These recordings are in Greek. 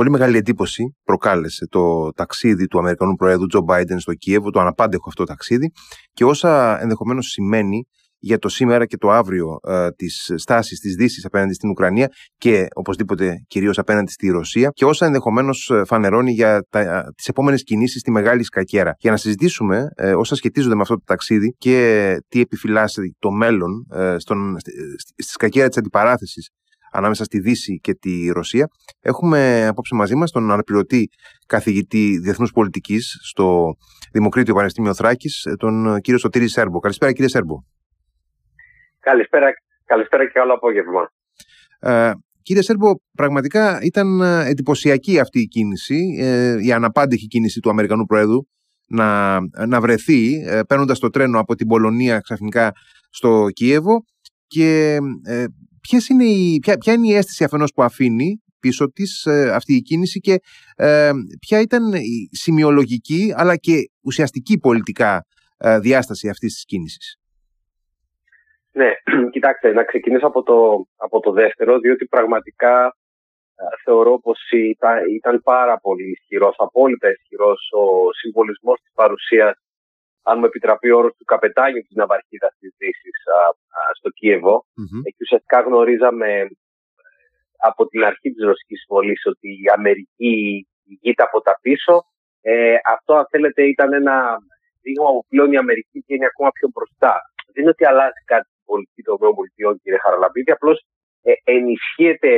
πολύ μεγάλη εντύπωση προκάλεσε το ταξίδι του Αμερικανού Προέδρου Τζο Μπάιντεν στο Κίεβο, το αναπάντεχο αυτό ταξίδι και όσα ενδεχομένως σημαίνει για το σήμερα και το αύριο ε, της στάσης της Δύσης απέναντι στην Ουκρανία και οπωσδήποτε κυρίως απέναντι στη Ρωσία και όσα ενδεχομένως ε, φανερώνει για τις επόμενες κινήσεις στη Μεγάλη Σκακέρα. Για να συζητήσουμε ε, όσα σχετίζονται με αυτό το ταξίδι και τι επιφυλάσσει το μέλλον ε, στον, στη σκακέρα της αντιπαράθεσης ανάμεσα στη Δύση και τη Ρωσία. Έχουμε απόψε μαζί μας τον αναπληρωτή καθηγητή διεθνούς πολιτικής στο Δημοκρίτιο Πανεπιστήμιο Θράκης, τον κύριο Σωτήρη Σέρμπο. Καλησπέρα, κύριε Σέρμπο. Καλησπέρα, καλησπέρα και άλλο απόγευμα. Ε, κύριε Σέρμπο, πραγματικά ήταν εντυπωσιακή αυτή η κίνηση, ε, η αναπάντηχη κίνηση του Αμερικανού Προέδρου να, να βρεθεί ε, παίρνοντας το τρένο από την Πολωνία ξαφνικά στο Κίεβο και ε, είναι η, ποια, ποια είναι η αίσθηση αφενός που αφήνει πίσω της ε, αυτή η κίνηση και ε, ποια ήταν η σημειολογική αλλά και ουσιαστική πολιτικά ε, διάσταση αυτής της κίνησης; Ναι, κοιτάξτε, να ξεκινήσω από το, από το δεύτερο, διότι πραγματικά ε, θεωρώ πως ήταν, ήταν πάρα πολύ ισχυρός, απόλυτα ισχυρός ο συμβολισμός της παρουσίας, αν μου επιτραπεί ο όρος του καπετάνιου της ναυαρχίδας της Δύσης στο Κίεβο. Mm-hmm. Εκεί ουσιαστικά γνωρίζαμε ε, από την αρχή της ρωσικής συμβολής ότι η Αμερική ηγείται από τα πίσω. Ε, αυτό, αν θέλετε, ήταν ένα δείγμα που πλέον η Αμερική βγαίνει ακόμα πιο μπροστά. Δεν είναι ότι αλλάζει κάτι πολιτική των ΗΠΑ, κύριε Χαραλαμπίδη, απλώς ε, ενισχύεται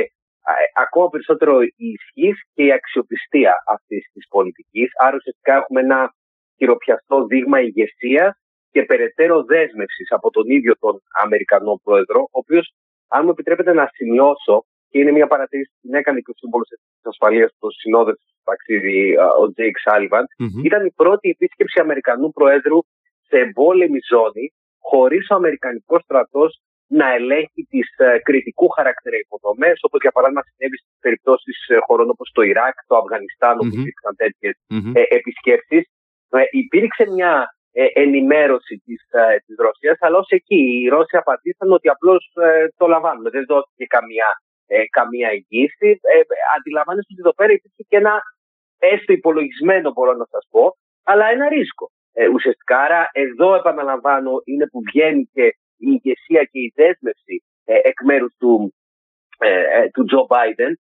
ε, ακόμα περισσότερο η ισχύς και η αξιοπιστία αυτής της πολιτικής. Άρα ουσιαστικά έχουμε ένα χειροπιαστό δείγμα ηγεσίας και περαιτέρω δέσμευσης από τον ίδιο τον Αμερικανό πρόεδρο, ο οποίος, αν μου επιτρέπετε να σημειώσω, και είναι μια παρατήρηση που την έκανε και ο σύμβουλος της ασφαλείας που συνόδευσε το ταξίδι, ο Τζέικ Σάλιβαν, ήταν η πρώτη επίσκεψη Αμερικανού Προέδρου σε εμπόλεμη ζώνη χωρίς ο Αμερικανικός στρατός να ελέγχει τις ε, κριτικού χαρακτήρα υποδομές, όπως για παράδειγμα συνέβη στις περιπτώσεις ε, χωρών όπως το Ιράκ, το Αφγανιστάν, όπου mm-hmm. υπήρξαν τέτοιες mm-hmm. ε, επισκέψεις. Ε, υπήρξε μια ε, ενημέρωση της της Ρωσίας, αλλά ως εκεί οι Ρώσοι απαντήσαν ότι απλώς το λαμβάνουμε. Δεν δόθηκε καμία, καμία εγγύηση. αντιλαμβάνεστε ότι εδώ πέρα υπήρχε και ένα έστω υπολογισμένο, μπορώ να σας πω, αλλά ένα ρίσκο ε, ουσιαστικά. Άρα εδώ επαναλαμβάνω είναι που βγαίνει και η ηγεσία και η δέσμευση ε, εκ μέρους του, ε, ε, του Τζο Μπάιντεν.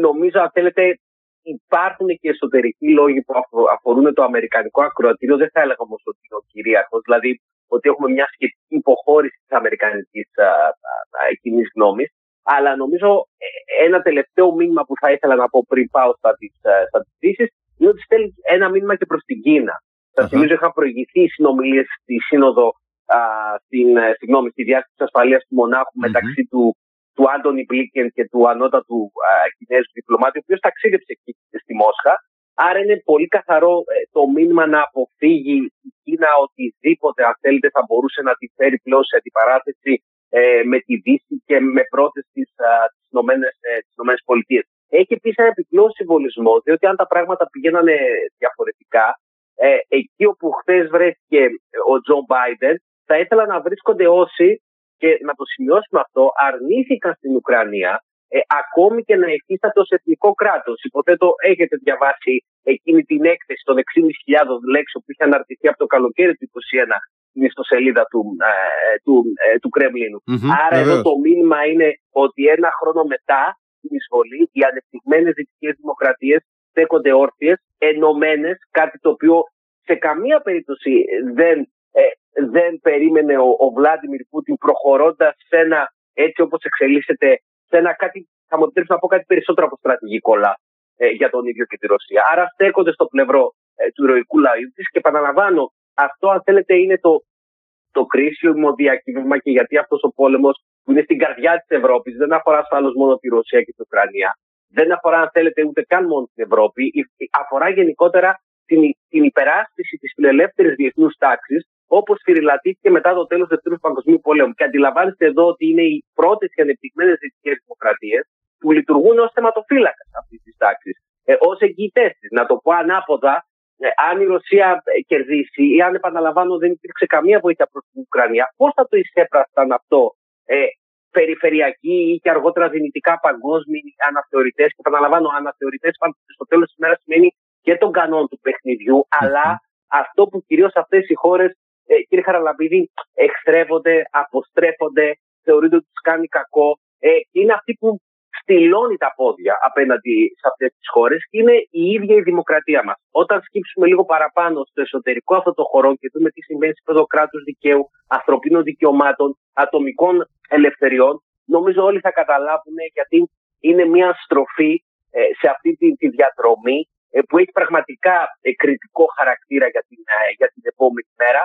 νομίζω αν θέλετε υπάρχουν και εσωτερικοί λόγοι που αφορούν το αμερικανικό ακροατήριο. Δεν θα έλεγα όμως ότι είναι ο κυρίαρχος. Δηλαδή ότι έχουμε μια σχετική υποχώρηση της αμερικανικής κοινής γνώμης. Αλλά νομίζω ένα τελευταίο μήνυμα που θα ήθελα να πω πριν πάω στα τη είναι ότι στέλνει ένα μήνυμα και προς την Κίνα. Σα θυμίζω είχαν προηγηθεί οι συνομιλίες στη Σύνοδο, α, στην, ε, συγγνώμη, στη διάσκεψη ασφαλείας του μοναχου μεταξύ του, του Άντωνι Μπλίκεν και του ανώτατου Κινέζου διπλωμάτη, ο οποίος ταξίδεψε εκεί στη Μόσχα. Άρα είναι πολύ καθαρό ε, το μήνυμα να αποφύγει η Κίνα οτιδήποτε, αν θέλετε, θα μπορούσε να τη φέρει πλέον σε αντιπαράθεση ε, με τη Δύση και με πρόθεση τις Ηνωμένες Πολιτείες. Έχει επίσης ένα επιπλέον συμβολισμό, διότι αν τα πράγματα πηγαίνανε διαφορετικά, ε, εκεί όπου χθες βρέθηκε ο Τζο Μπάιντεν, θα ήθελα να βρίσκονται όσοι, και να το σημειώσουμε αυτό, αρνήθηκαν στην Ουκρανία ε, ακόμη και να υφίσταται ως εθνικό κράτος. Υποθέτω έχετε διαβάσει εκείνη την έκθεση των 6.500 λέξεων που είχε αναρτηθεί από το καλοκαίρι του 2021 στην ιστοσελίδα του, ε, του, ε, του κρεμλινου Άρα εδώ το μήνυμα είναι ότι ένα χρόνο μετά την εισβολή οι ανεπτυγμένες δυτικές δημοκρατίες στέκονται όρθιες, ενωμένες, κάτι το οποίο σε καμία περίπτωση δεν, ε, δεν περίμενε ο, ο Βλάντιμιρ Πούτιν προχωρώντας σε ένα έτσι όπως εξελίσσεται, σε ένα κάτι, θα μου επιτρέψεις να πω κάτι περισσότερο από στρατηγικό λάθος ε, για τον ίδιο και τη Ρωσία. Άρα στέκονται στο πλευρό ε, του ηρωικού λαού της και επαναλαμβάνω, αυτό αν θέλετε είναι το, το κρίσιμο διακύβευμα και γιατί αυτός ο πόλεμος που είναι στην καρδιά της Ευρώπης δεν αφορά ασφαλώς μόνο τη Ρωσία και την Ουκρανία, δεν αφορά, αν θέλετε, ούτε καν μόνο την Ευρώπη, αφορά γενικότερα την, την υπεράσπιση της φιλελεύθερης διεθνούς τάξης, όπως φυριλατήθηκε μετά το τέλος του Δεύτερου Παγκοσμίου Πολέμου. Και αντιλαμβάνεστε εδώ ότι είναι οι πρώτες και ανεπτυγμένες δυτικέ δημοκρατίες που λειτουργούν ως θεματοφύλακα αυτής της τάξης, ε, ως εγγυητές της. Να το πω ανάποδα, ε, αν η Ρωσία ε, κερδίσει ή αν επαναλαμβάνω δεν υπήρξε καμία βοήθεια προς την Ουκρανία, πώς θα το εισέπρασταν αυτό ε, περιφερειακοί ή και αργότερα δυνητικά παγκόσμιοι αναθεωρητές; Και επαναλαμβάνω, αναθεωρητές στο τέλος της μέρα σημαίνει και τον κανόν του παιχνιδιού, αλλά αυτό που κυρίως αυτές οι χώρες, ε, κύριε Χαραλαμπίδη, εξτρέφονται, αποστρέφονται, θεωρείται ότι τους κάνει κακό. Ε, είναι αυτοί που στυλώνει τα πόδια απέναντι σε αυτές τις χώρες και είναι η ίδια η δημοκρατία μας. Όταν σκύψουμε λίγο παραπάνω στο εσωτερικό αυτό το χώρο και δούμε τι συμβαίνει σε επίπεδο κράτους δικαίου, ανθρωπίνων δικαιωμάτων, ατομικών ελευθεριών, νομίζω όλοι θα καταλάβουν γιατί είναι μια στροφή ε, σε αυτή τη, τη διαδρομή ε, που έχει πραγματικά ε, κριτικό χαρακτήρα για την, για την επόμενη μέρα.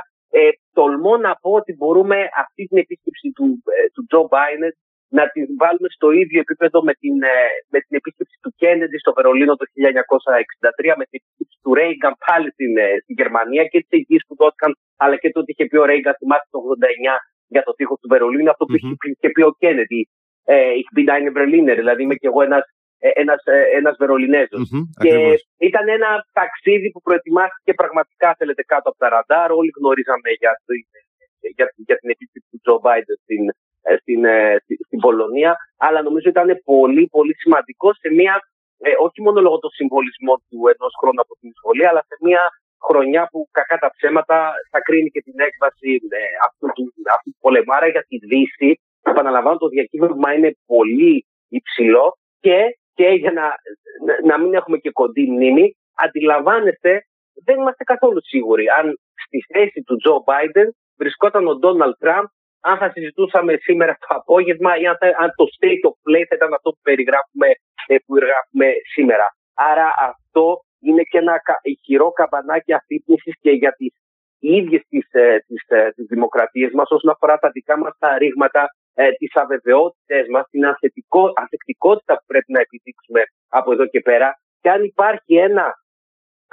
Ε, τολμώ να πω ότι μπορούμε αυτή την επίσκεψη του, του Τζο Μπάινετ να την βάλουμε στο ίδιο επίπεδο με την, ε, με την επίσκεψη του Κέννεντι στο Βερολίνο το 1963, με την επίσκεψη του Ρέιγκαν πάλι στην, ε, στην Γερμανία και τις εγγύε που δόθηκαν, αλλά και το ότι είχε πει ο Ρέιγκαν, θυμάστε το 89 για το τείχος του Βερολίνου, αυτό που mm-hmm. είχε πει ο Κέννεντι. Ε, ich bin ein Berliner, δηλαδή είμαι και εγώ ένας ένας, ένας Βερολινέζος. Mm-hmm, και ακριβώς. ήταν ένα ταξίδι που προετοιμάστηκε πραγματικά, θέλετε, κάτω από τα ραντάρ. Όλοι γνωρίζαμε για, για, για την επίσκεψη του Τζο Μπάιντεν στην ε, στην, ε, στην Πολωνία, αλλά νομίζω ήταν πολύ πολύ σημαντικό σε μια, ε, όχι μόνο λόγω του συμβολισμού του ενός χρόνου από την εισβολή, αλλά σε μια χρονιά που κακά τα ψέματα θα κρίνει και την έκβαση αυτού, του, αυτού του πολεμάρα για τη Δύση. Επαναλαμβάνω, το διακύβευμα είναι πολύ υψηλό και, και για να, να μην έχουμε και κοντή μνήμη, αντιλαμβάνεστε, δεν είμαστε καθόλου σίγουροι αν στη θέση του Τζο Μπάιντεν βρισκόταν ο Ντόναλτ Τραμπ αν θα συζητούσαμε σήμερα το απόγευμα ή αν, το state of play θα ήταν αυτό που περιγράφουμε, ε, που περιγράφουμε σήμερα. Άρα αυτό είναι και ένα ηχηρό καμπανάκι αφύπνισης και για τις ίδιες τις, ε, τις, ε, τις δημοκρατίες μας όσον αφορά τα δικά μας τα ρήγματα, ε, τις αβεβαιότητες μας, την ανθεκτικότητα που πρέπει να επιδείξουμε από εδώ και πέρα. Και αν υπάρχει ένα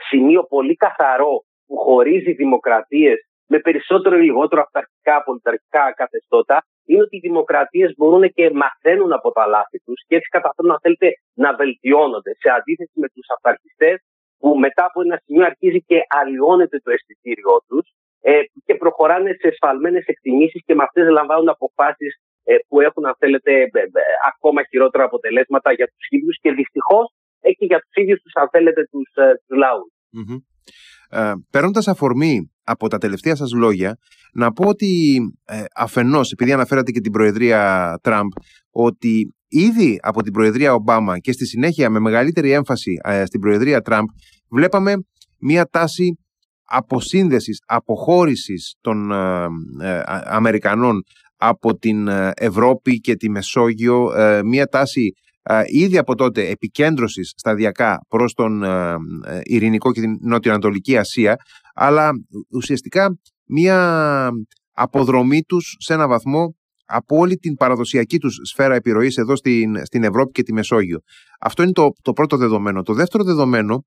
σημείο πολύ καθαρό που χωρίζει δημοκρατίες με περισσότερο ή λιγότερο αυταρχικά, πολιταρχικά καθεστώτα, είναι ότι οι δημοκρατίες μπορούν και μαθαίνουν από τα λάθη τους και έτσι καταφέρουν, αν θέλετε, να βελτιώνονται. Σε αντίθεση με τους αυταρχιστές, που μετά από ένα σημείο αρχίζει και αλλοιώνεται το αισθητήριό τους ε, και προχωράνε σε εσφαλμένες εκτιμήσεις και με αυτές λαμβάνουν αποφάσεις ε, που έχουν, αν θέλετε, ε, ε, ακόμα χειρότερα αποτελέσματα για τους ίδιους και δυστυχώς ε, και για τους ίδιους τους, αν θέλετε, τους ε, λαούς. Mm-hmm. Ε, Παίρνοντας αφορμή από τα τελευταία σας λόγια να πω ότι ε, αφενός επειδή αναφέρατε και την Προεδρία Τραμπ ότι ήδη από την Προεδρία Ομπάμα και στη συνέχεια με μεγαλύτερη έμφαση ε, στην Προεδρία Τραμπ βλέπαμε μια τάση αποσύνδεσης, αποχώρησης των ε, ε, Αμερικανών από την Ευρώπη και τη Μεσόγειο, μια τάση ήδη από τότε επικέντρωσης σταδιακά προς τον Ειρηνικό και την Νοτιοανατολική Ασία αλλά ουσιαστικά μία αποδρομή τους σε ένα βαθμό από όλη την παραδοσιακή τους σφαίρα επιρροής εδώ στην, στην Ευρώπη και τη Μεσόγειο. Αυτό είναι το, το πρώτο δεδομένο. Το δεύτερο δεδομένο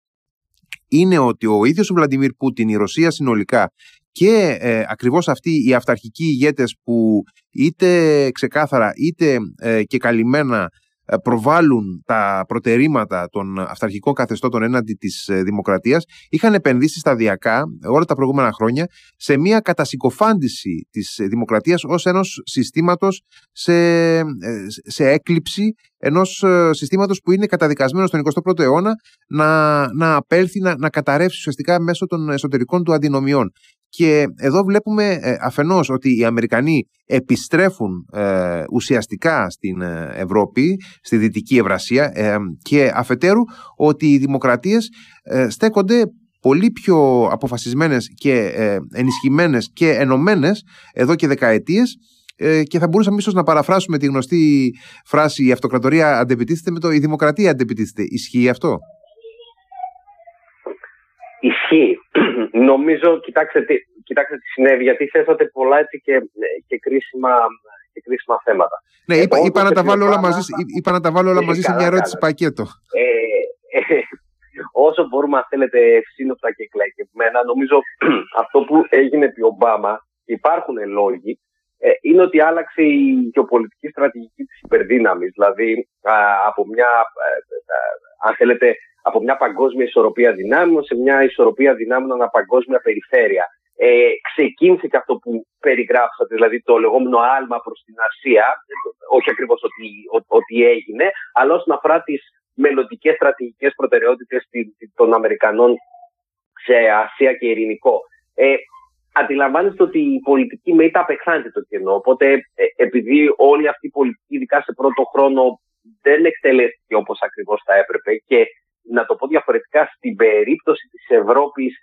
είναι ότι ο ίδιος ο Βλαντιμίρ Πούτιν, η Ρωσία συνολικά και ε, ακριβώς αυτοί οι αυταρχικοί ηγέτες που είτε ξεκάθαρα είτε ε, και καλυμμένα ε, προβάλλουν τα προτερήματα των αυταρχικών καθεστώτων έναντι της ε, δημοκρατίας είχαν επενδύσει σταδιακά όλα τα προηγούμενα χρόνια σε μια κατασυκοφάντηση της δημοκρατίας ως ενός συστήματος σε, ε, σε έκλειψη ενός συστήματος που είναι καταδικασμένος στον 21ο αιώνα να, να απέλθει, να, να καταρρεύσει ουσιαστικά μέσω των εσωτερικών του αντινομιών. Και εδώ βλέπουμε ε, αφενός ότι οι Αμερικανοί επιστρέφουν ε, ουσιαστικά στην ε, Ευρώπη, στη Δυτική Ευρασία και αφετέρου ότι οι δημοκρατίες στέκονται πολύ πιο αποφασισμένες και ενισχυμένες και ενωμένες εδώ και δεκαετίες και θα μπορούσαμε ίσως να παραφράσουμε τη γνωστή φράση «Η αυτοκρατορία αντεπιτίθεται» με το «Η δημοκρατία αντεπιτίθεται». Ισχύει αυτό; Ισχύει. Νομίζω, κοιτάξτε, κοιτάξτε τι συνέβη, γιατί θέσατε πολλά έτσι και, και, κρίσιμα, και κρίσιμα θέματα. Ναι, ε, είπα, είπα, να τα βάλω όλα μαζί, είπα να τα βάλω όλα μαζί σε μια ερώτηση πακέτο. Ε, ε, όσο μπορούμε, αν θέλετε, σύνοπτα και εκλαϊκευμένα, νομίζω αυτό που έγινε επί Ομπάμα, υπάρχουν λόγοι, ε, είναι ότι άλλαξε η γεωπολιτική στρατηγική της υπερδύναμης. Δηλαδή, α, από μια, ε, αν θέλετε, από μια παγκόσμια ισορροπία δυνάμεων σε μια ισορροπία δυνάμεων ανά παγκόσμια περιφέρεια. ε, ξεκίνησε και αυτό που περιγράψατε, δηλαδή το λεγόμενο άλμα προς την Ασία, όχι ακριβώς ότι, ότι έγινε, αλλά όσον αφορά τις μελλοντικές στρατηγικές προτεραιότητες των Αμερικανών σε Ασία και Ειρηνικό. Ε, αντιλαμβάνεστε ότι η πολιτική με ήττα απεχθάνεται το κενό. Οπότε, ε, επειδή όλη αυτή η πολιτική, ειδικά σε πρώτο χρόνο, δεν εκτελέστηκε όπως ακριβώς θα έπρεπε και να το πω διαφορετικά, στην περίπτωση της Ευρώπης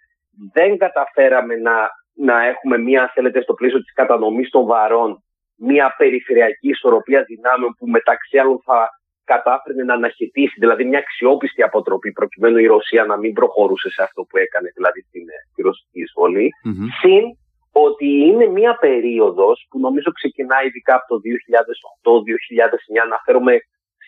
δεν καταφέραμε να, να έχουμε μία, θέλετε, στο πλαίσιο της κατανομής των βαρών, μία περιφερειακή ισορροπία δυνάμεων που μεταξύ άλλων θα κατάφερε να αναχαιτήσει, δηλαδή μια αξιόπιστη αποτροπή, προκειμένου η Ρωσία να μην προχωρούσε σε αυτό που έκανε, δηλαδή στην, στη ρωσική εισβολή. Mm-hmm. Συν ότι είναι μια περίοδος που νομίζω ξεκινάει ειδικά από το 2008-2009, αναφέρομαι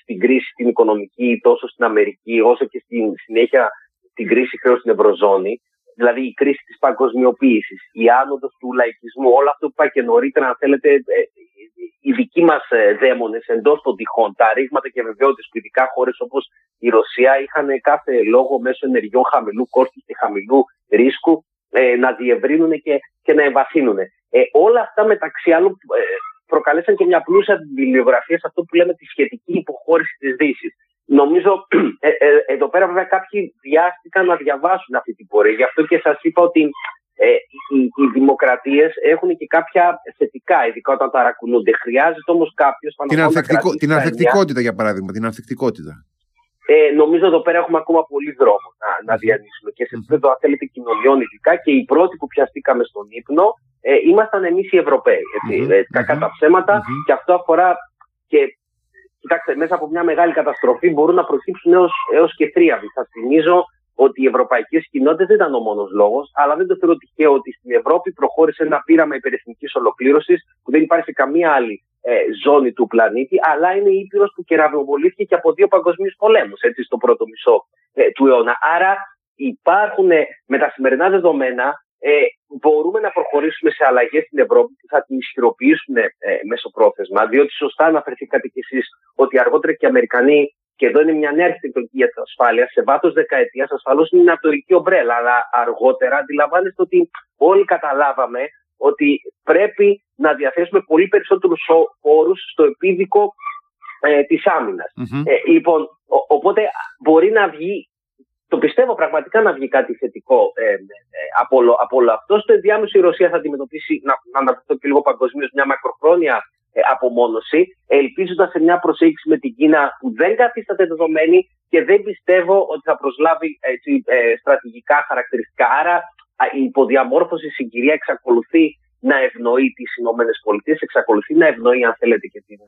στην κρίση την οικονομική τόσο στην Αμερική όσο και στην συνέχεια την κρίση χρέους στην Ευρωζώνη, δηλαδή η κρίση της παγκοσμιοποίησης, η άνοδος του λαϊκισμού, όλο αυτό που είπα και νωρίτερα, αν θέλετε, ε, οι δικοί μας ε, δαίμονες εντός των τυχών, τα ρήγματα και βεβαιότητες που ειδικά χώρες όπως η Ρωσία είχαν κάθε λόγο μέσω ενεργειών χαμηλού κόστους και χαμηλού ρίσκου ε, να διευρύνουν και, και να εμβαθύνουν. Ε, όλα αυτά μεταξύ άλλων ε, προκαλέσαν και μια πλούσια βιβλιογραφία σε αυτό που λέμε τη σχετική υποχώρηση της Δύσης. Νομίζω ε, ε, εδώ πέρα βέβαια κάποιοι βιάστηκαν να διαβάσουν αυτή την πορεία. Γι' αυτό και σας είπα ότι ε, οι, οι δημοκρατίες έχουν και κάποια θετικά, ειδικά όταν ταρακουνούνται. Χρειάζεται όμως κάποιος... Την, ανθεκτικο, την ανθεκτικότητα, για παράδειγμα, την ανθεκτικότητα. Ε, νομίζω εδώ πέρα έχουμε ακόμα πολύ δρόμο να, να διανύσουμε και σε επίπεδο, αν θέλετε, κοινωνιών ειδικά και οι πρώτοι που πιαστήκαμε στον ύπνο ε, ήμασταν εμείς οι Ευρωπαίοι. Έτσι, mm-hmm. κακά τα ψέματα και αυτό αφορά και Κοιτάξτε, μέσα από μια μεγάλη καταστροφή μπορούν να προκύψουν έως και τρίαβοι. Σα θυμίζω ότι οι ευρωπαϊκές κοινότητες δεν ήταν ο μόνος λόγος, αλλά δεν το θεωρώ τυχαίο ότι στην Ευρώπη προχώρησε ένα πείραμα υπερεθνικής ολοκλήρωσης που δεν υπάρχει σε καμία άλλη ε, ζώνη του πλανήτη, αλλά είναι η Ήπειρος που κεραυνοβολήθηκε και από δύο παγκοσμίους πολέμους, έτσι, στο πρώτο μισό ε, του αιώνα. Άρα υπάρχουν ε, με τα σημερινά δεδομένα ε, μπορούμε να προχωρήσουμε σε αλλαγές στην Ευρώπη που θα την ισχυροποιήσουν ε, μεσοπρόθεσμα, διότι σωστά αναφερθήκατε κι εσείς ότι αργότερα και οι Αμερικανοί και εδώ είναι μια νέα αρχιτεκτονική για την ασφάλεια. Σε βάθος δεκαετίας ασφαλώς είναι μια τορική ομπρέλα. Αλλά αργότερα αντιλαμβάνεστε ότι όλοι καταλάβαμε ότι πρέπει να διαθέσουμε πολύ περισσότερους όρους στο επίδικο ε, της άμυνας. Ε, λοιπόν, οπότε μπορεί να βγει, το πιστεύω πραγματικά να βγει κάτι θετικό ε, ε από, από όλο αυτό. Στο ενδιάμεσο η Ρωσία θα αντιμετωπίσει, να, να αναφερθώ και λίγο παγκοσμίως, μια μακροχρόνια ε, απομόνωση, ελπίζοντας σε μια προσέγγιση με την Κίνα που δεν καθίσταται δεδομένη και δεν πιστεύω ότι θα προσλάβει έτσι, ε, στρατηγικά χαρακτηριστικά. Άρα η υποδιαμόρφωση συγκυρία εξακολουθεί να ευνοεί τις Ηνωμένες Πολιτείες, εξακολουθεί να ευνοεί, αν θέλετε, και την,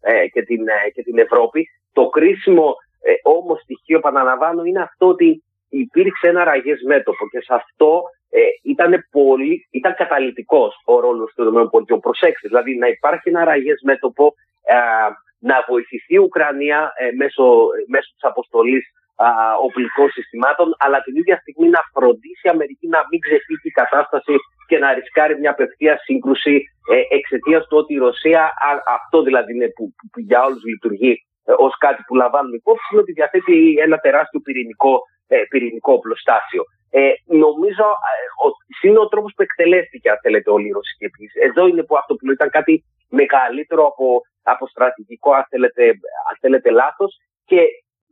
ε, και την, και την Ευρώπη. Το κρίσιμο ε, όμως στοιχείο, επαναλαμβάνω, είναι αυτό ότι υπήρξε ένα ραγές μέτωπο και σε αυτό ε, ήταν, πολύ, ήταν καταλητικός ο ρόλος του ΗΠΑ. Προσέξτε, δηλαδή να υπάρχει ένα ραγές μέτωπο, ε, να βοηθηθεί η Ουκρανία ε, μέσω, μέσω της αποστολής οπλικών συστημάτων, αλλά την ίδια στιγμή να φροντίσει η Αμερική να μην ξεφύγει η κατάσταση και να ρισκάρει μια απευθεία σύγκρουση ε, εξαιτίας του ότι η Ρωσία, αυτό δηλαδή είναι που, που για όλους λειτουργεί ε, ως κάτι που λαμβάνουμε υπόψη, είναι ότι διαθέτει ένα τεράστιο πυρηνικό, ε, πυρηνικό οπλοστάσιο. Ε, νομίζω ε, ότι είναι ο τρόπος που εκτελέστηκε, αν θέλετε, όλη η ρωσική επίθεση. Εδώ είναι που αυτό που ήταν κάτι μεγαλύτερο από, από στρατηγικό, αν θέλετε, αν θέλετε λάθος. Και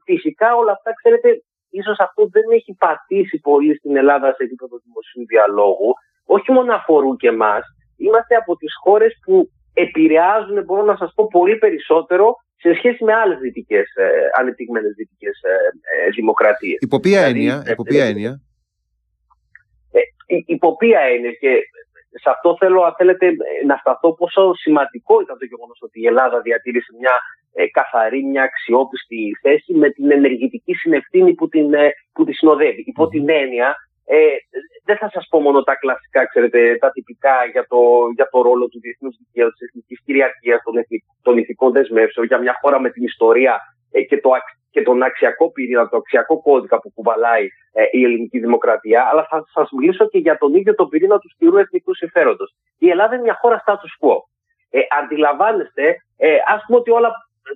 φυσικά όλα αυτά, ξέρετε, ίσως αυτό δεν έχει πατήσει πολύ στην Ελλάδα σε επίπεδο δημοσίου διαλόγου. Όχι μόνο αφορούν και εμάς. Είμαστε από τις χώρες που επηρεάζουν, μπορώ να σας πω, πολύ περισσότερο σε σχέση με άλλες δυτικές, ε, ανεπτυγμένες δυτικές ε, ε, δημοκρατίες. Υπό ποια δηλαδή, έννοια, υπό ποια έννοια; υπό ποια έννοια και σε αυτό θέλω, αν θέλετε, να σταθώ πόσο σημαντικό ήταν το γεγονός ότι η Ελλάδα διατήρησε μια ε, καθαρή, μια αξιόπιστη θέση με την ενεργητική συνευθύνη που, την, ε, που τη συνοδεύει. Υπό την έννοια, ε, δεν θα σας πω μόνο τα κλασικά, ξέρετε, τα τυπικά για το, για το ρόλο του διεθνούς δικαίου, της εθνικής κυριαρχίας, των, των ηθικών δεσμεύσεων, για μια χώρα με την ιστορία ε, και το, και τον αξιακό πυρήνα, τον αξιακό κώδικα που κουβαλάει ε, η ελληνική δημοκρατία, αλλά θα σας μιλήσω και για τον ίδιο τον πυρήνα του σκληρού εθνικού συμφέροντος. Η Ελλάδα είναι μια χώρα status quo. Ε, αντιλαμβάνεστε, ε, ας πούμε ότι όλα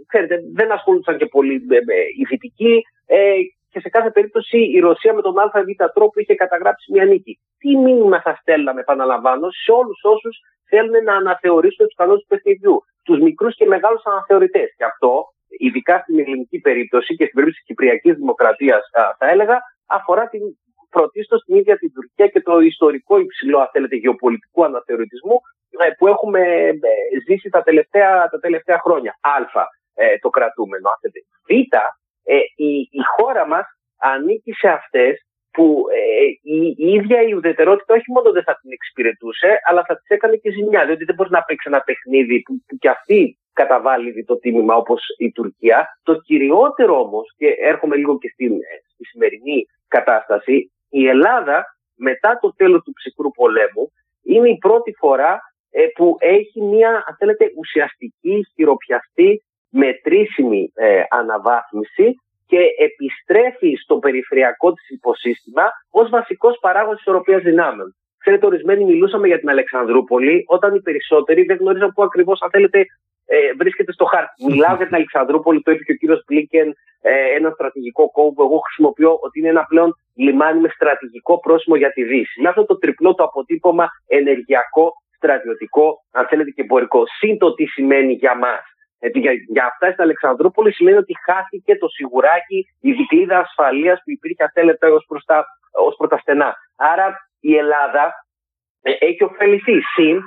ξέρετε, δεν ασχολούνταν και πολύ με, με οι δυτικοί ε, και σε κάθε περίπτωση η Ρωσία με τον ΑΒ τρόπο είχε καταγράψει μια νίκη. Τι μήνυμα θα στέλναμε, επαναλαμβάνω, σε όλους όσους θέλουν να αναθεωρήσουν τους κανόνες του παιχνιδιού. Τους μικρούς και μεγάλους αναθεωρητές. Και αυτό, ειδικά στην ελληνική περίπτωση και στην περίπτωση της Κυπριακής Δημοκρατίας, θα έλεγα, αφορά την πρωτίστως την ίδια την Τουρκία και το ιστορικό υψηλό, αν θέλετε, γεωπολιτικού αναθεωρητισμού ε, που έχουμε ε, ζήσει τα τελευταία, τα τελευταία χρόνια. Α, ε, το κρατούμενο. Β, η, η χώρα μας ανήκει σε αυτές που η, η, ίδια η ουδετερότητα όχι μόνο δεν θα την εξυπηρετούσε, αλλά θα της έκανε και ζημιά. Διότι δεν μπορεί να παίξει ένα παιχνίδι που, που κι αυτή καταβάλει το τίμημα όπως η Τουρκία. Το κυριότερο όμως, και έρχομαι λίγο και στη, στη σημερινή κατάσταση, η Ελλάδα μετά το τέλος του ψυχρού πολέμου είναι η πρώτη φορά ε, που έχει μια, αν θέλετε, ουσιαστική, χειροπιαστή, μετρήσιμη ε, αναβάθμιση και επιστρέφει στο περιφερειακό της υποσύστημα ως βασικός παράγοντας ισορροπίας δυνάμεων. Ξέρετε, ορισμένοι μιλούσαμε για την Αλεξανδρούπολη, όταν οι περισσότεροι δεν γνωρίζαν πού ακριβώς, αν θέλετε, ε, βρίσκεται στο χάρτη. Μιλάω για την Αλεξανδρούπολη, το είπε και ο κύριος Μπλίκεν, ε, ένα στρατηγικό κόμμα που εγώ χρησιμοποιώ ότι είναι ένα πλέον λιμάνι με στρατηγικό πρόσημο για τη Δύση. Με αυτό το τριπλό το αποτύπωμα ενεργειακό, στρατιωτικό, αν θέλετε και εμπορικό. Συν το τι σημαίνει για μας. Για, για αυτά στην Αλεξανδρούπολη σημαίνει ότι χάθηκε το σιγουράκι, η δικλίδα ασφαλείας που υπήρχε, αν θέλετε, ως προς τα, προς τα στενά. Άρα η Ελλάδα ε, έχει ωφεληθεί. Συν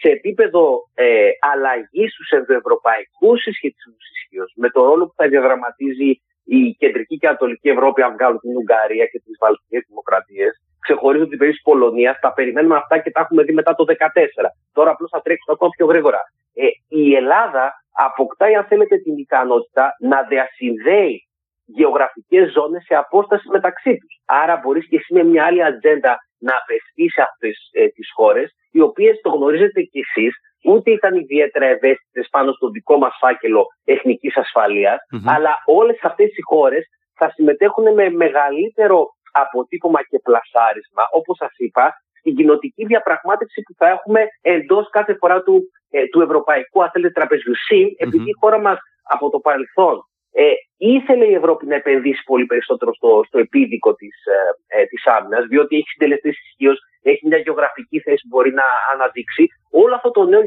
σε επίπεδο ε, αλλαγής στους ενδοευρωπαϊκού συσχετισμούς ισχύως, με το ρόλο που θα διαδραματίζει η κεντρική και ανατολική Ευρώπη, αν βγάλουν την Ουγγαρία και τις Βαλτικές Δημοκρατίες, ξεχωρίζω την περίπτωση της Πολωνίας, τα περιμένουμε αυτά και τα έχουμε δει μετά το 2014. Τώρα απλώς θα τρέξουν ακόμα πιο γρήγορα. Ε, η Ελλάδα αποκτάει, αν θέλετε, την ικανότητα να διασυνδέει γεωγραφικές ζώνες σε απόσταση μεταξύ τους. Άρα μπορείς και εσύ με μια άλλη ατζέντα να απαιτεί σε αυτές ε, τις χώρες, οι οποίες το γνωρίζετε κι εσείς, ούτε ήταν ιδιαίτερα ευαίσθητες πάνω στον δικό μας φάκελο εθνικής αλλά όλες αυτές οι χώρες θα συμμετέχουν με μεγαλύτερο αποτύπωμα και πλασάρισμα, όπως σας είπα, στην κοινοτική διαπραγμάτευση που θα έχουμε εντός κάθε φορά του, ε, του ευρωπαϊκού αθλητή τραπεζιού. Συν, επειδή η χώρα μας από το παρελθόν ε, ήθελε η Ευρώπη να επενδύσει πολύ περισσότερο στο, στο επίδικο της ε, ε, της άμυνας, διότι έχει συντελεστέ ισχύως, έχει μια γεωγραφική θέση που μπορεί να αναδείξει. Όλο αυτό το νέο